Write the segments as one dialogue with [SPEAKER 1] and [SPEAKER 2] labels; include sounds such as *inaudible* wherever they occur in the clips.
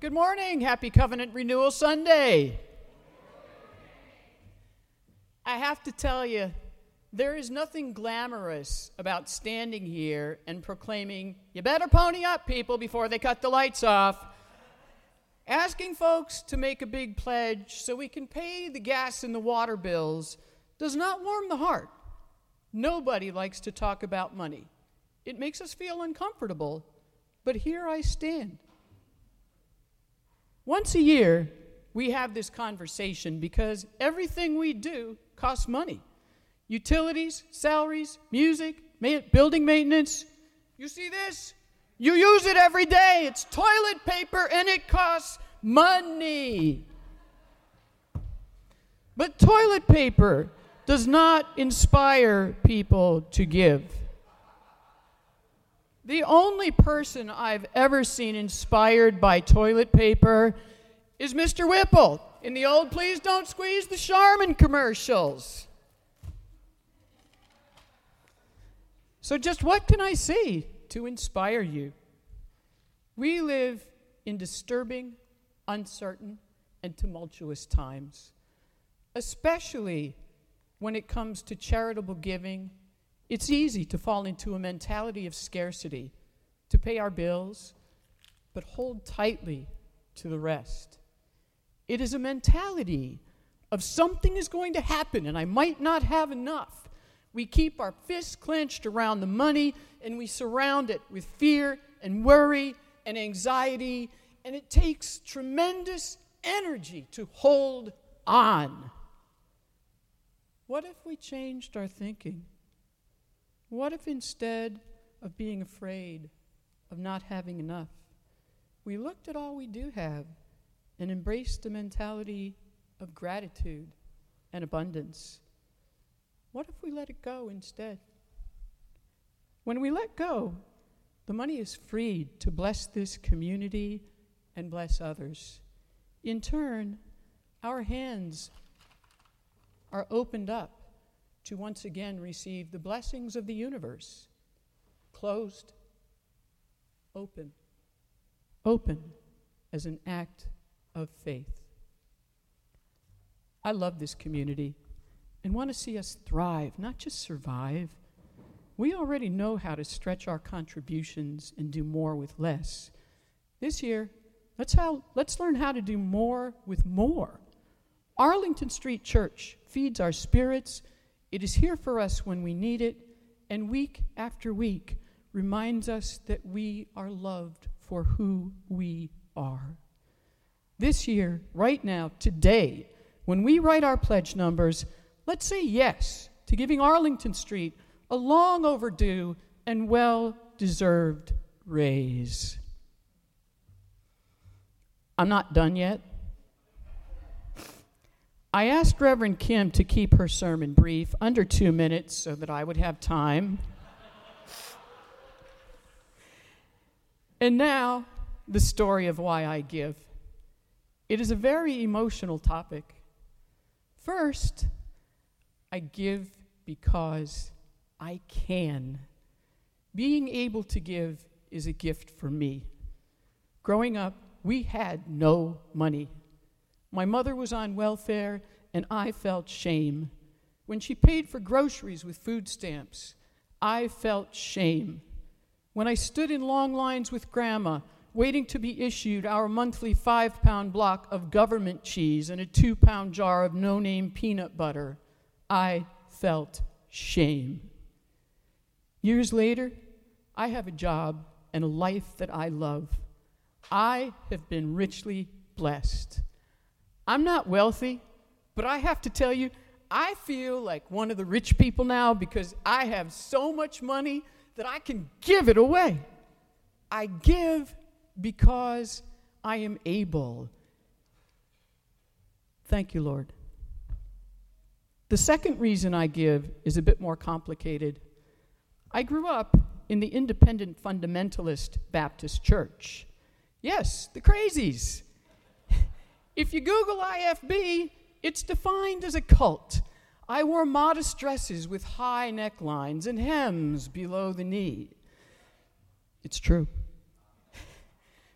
[SPEAKER 1] Good morning. Happy Covenant Renewal Sunday. I have to tell you, there is nothing glamorous about standing here and proclaiming, you better pony up, people, before they cut the lights off. Asking folks to make a big pledge so we can pay the gas and the water bills does not warm the heart. Nobody likes to talk about money. It makes us feel uncomfortable, but here I stand. Once a year, we have this conversation because everything we do costs money utilities, salaries, music, ma- building maintenance. You see this? You use it every day. It's toilet paper and it costs money. But toilet paper does not inspire people to give. The only person I've ever seen inspired by toilet paper is Mr. Whipple in the old Please Don't Squeeze the Charmin commercials. So, just what can I say to inspire you? We live in disturbing, uncertain, and tumultuous times, especially when it comes to charitable giving it's easy to fall into a mentality of scarcity, to pay our bills, but hold tightly to the rest. It is a mentality of something is going to happen and I might not have enough. We keep our fists clenched around the money and we surround it with fear and worry and anxiety, and it takes tremendous energy to hold on. What if we changed our thinking? What if instead of being afraid of not having enough, we looked at all we do have and embraced the mentality of gratitude and abundance? What if we let it go instead? When we let go, the money is freed to bless this community and bless others. In turn, our hands are opened up to once again receive the blessings of the universe. Closed, open, open as an act of faith. I love this community and want to see us thrive, not just survive. We already know how to stretch our contributions and do more with less. This year, let's, how, let's learn how to do more with more. Arlington Street Church feeds our spirits it is here for us when we need it, and week after week reminds us that we are loved for who we are. This year, right now, today, when we write our pledge numbers, let's say yes to giving Arlington Street a long overdue and well deserved raise. I'm not done yet. I asked Reverend Kim to keep her sermon brief, under two minutes, so that I would have time. and now, the story of why I give. It is a very emotional topic. First, I give because I can. Being able to give is a gift for me. Growing up, we had no money. My mother was on welfare, and I felt shame. When she paid for groceries with food stamps, I felt shame. When I stood in long lines with Grandma, waiting to be issued our monthly five pound block of government cheese and a two pound jar of no name peanut butter, I felt shame. Years later, I have a job and a life that I love. I have been richly blessed. I'm not wealthy, but I have to tell you, I feel like one of the rich people now because I have so much money that I can give it away. I give because I am able. Thank you, Lord. The second reason I give is a bit more complicated. I grew up in the independent fundamentalist Baptist church. Yes, the crazies. If you Google IFB, it's defined as a cult. I wore modest dresses with high necklines and hems below the knee. It's true.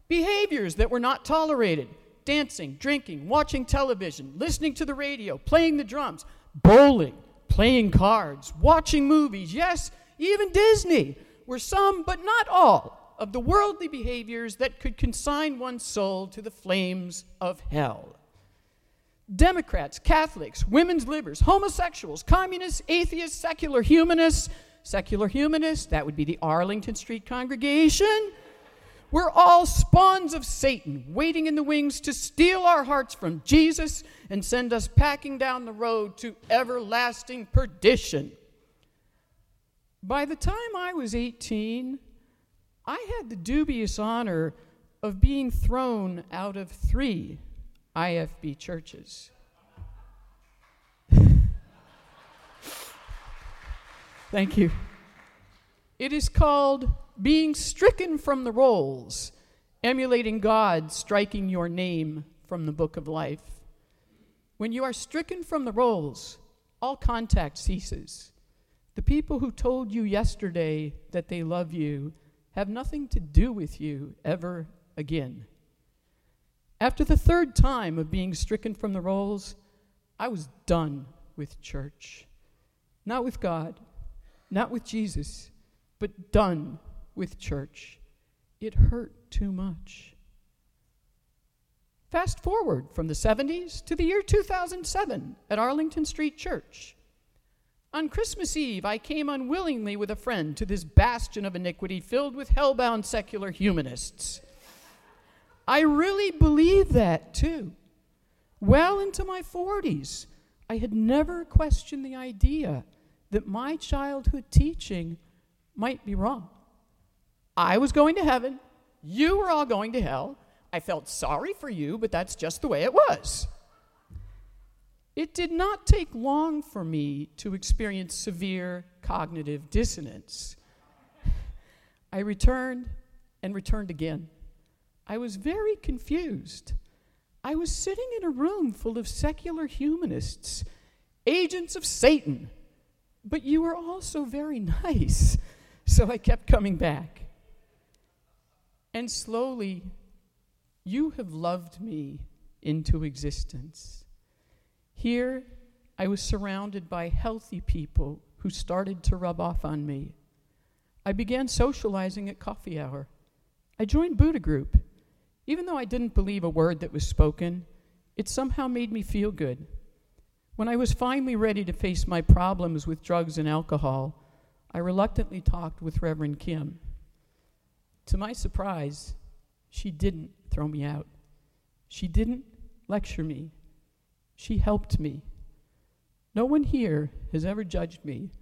[SPEAKER 1] behaviors that were not tolerated dancing, drinking, watching television, listening to the radio, playing the drums, bowling, playing cards, watching movies, yes, even Disney, were some, but not all, of the worldly behaviors that could consign one's soul to the flames of hell. Democrats, Catholics, women's libbers, homosexuals, communists, atheists, secular humanists, secular humanists, that would be the Arlington Street congregation. We're all spawns of Satan, waiting in the wings to steal our hearts from Jesus and send us packing down the road to everlasting perdition. By the time I was 18, I had the dubious honor of being thrown out of three IFB churches. Thank you. It is called being stricken from the rolls, emulating God striking your name from the book of life. When you are stricken from the rolls, all contact ceases. The people who told you yesterday that they love you have nothing to do with you ever again. After the third time of being stricken from the rolls, I was done with church. Not with God, not with Jesus, but done with church. It hurt too much. Fast forward from the 70s to the year 2007 at Arlington Street Church. On Christmas Eve, I came unwillingly with a friend to this bastion of iniquity filled with hellbound secular humanists. I really believed that too. Well into my 40s, I had never questioned the idea that my childhood teaching might be wrong. I was going to heaven, you were all going to hell. I felt sorry for you, but that's just the way it was. It did not take long for me to experience severe cognitive dissonance. I returned and returned again. I was very confused. I was sitting in a room full of secular humanists, agents of Satan, but you were also very *laughs* nice, so I kept coming back. And slowly, you have loved me into existence. Here, I was surrounded by healthy people who started to rub off on me. I began socializing at coffee hour. I joined Buddha group. Even though I didn't believe a word that was spoken, it somehow made me feel good. When I was finally ready to face my problems with drugs and alcohol, I reluctantly talked with Reverend Kim. To my surprise, she didn't throw me out. She didn't lecture me. She helped me. No one here has ever judged me,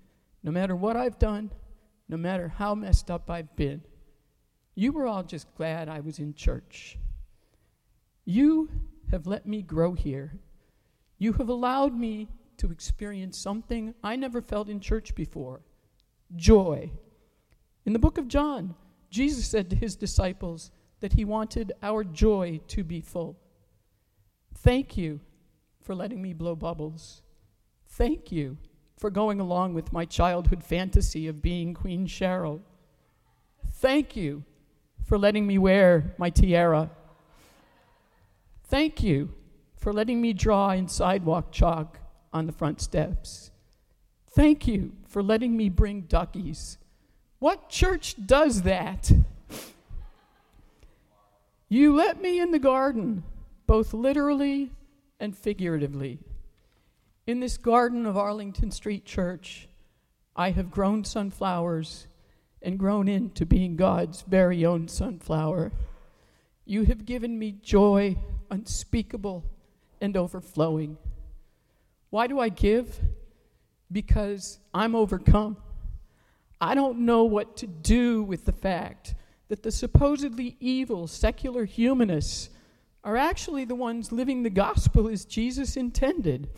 [SPEAKER 1] no matter what I've done, no matter how messed up I've been. You were all just glad I was in church. You have let me grow here. You have allowed me to experience something I never felt in church before joy. In the book of John, Jesus said to his disciples that he wanted our joy to be full. Thank you for letting me blow bubbles. Thank you for going along with my childhood fantasy of being Queen Cheryl. Thank you for letting me wear my tiara. Thank you for letting me draw in sidewalk chalk on the front steps. Thank you for letting me bring duckies what church does that? You let me in the garden, both literally and figuratively. In this garden of Arlington Street Church, I have grown sunflowers and grown into being God's very own sunflower. You have given me joy unspeakable and overflowing. Why do I give? Because I'm overcome. I don't know what to do with the fact that the supposedly evil secular humanists are actually the ones living the gospel as Jesus intended.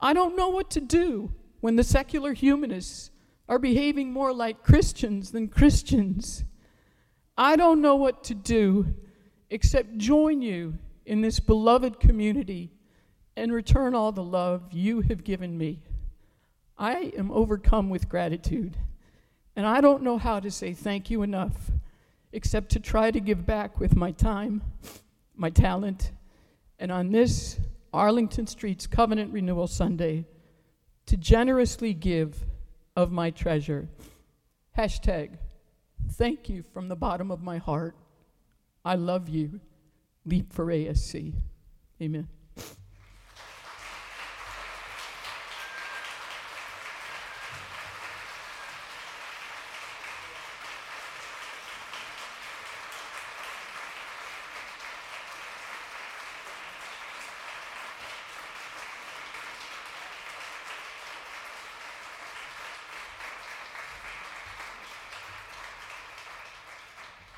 [SPEAKER 1] I don't know what to do when the secular humanists are behaving more like Christians than Christians. I don't know what to do except join you in this beloved community and return all the love you have given me. I am overcome with gratitude. And I don't know how to say thank you enough, except to try to give back with my time, my talent, and on this Arlington Street's Covenant Renewal Sunday, to generously give of my treasure. Hashtag, thank you from the bottom of my heart. I love you. Leap for ASC. Amen.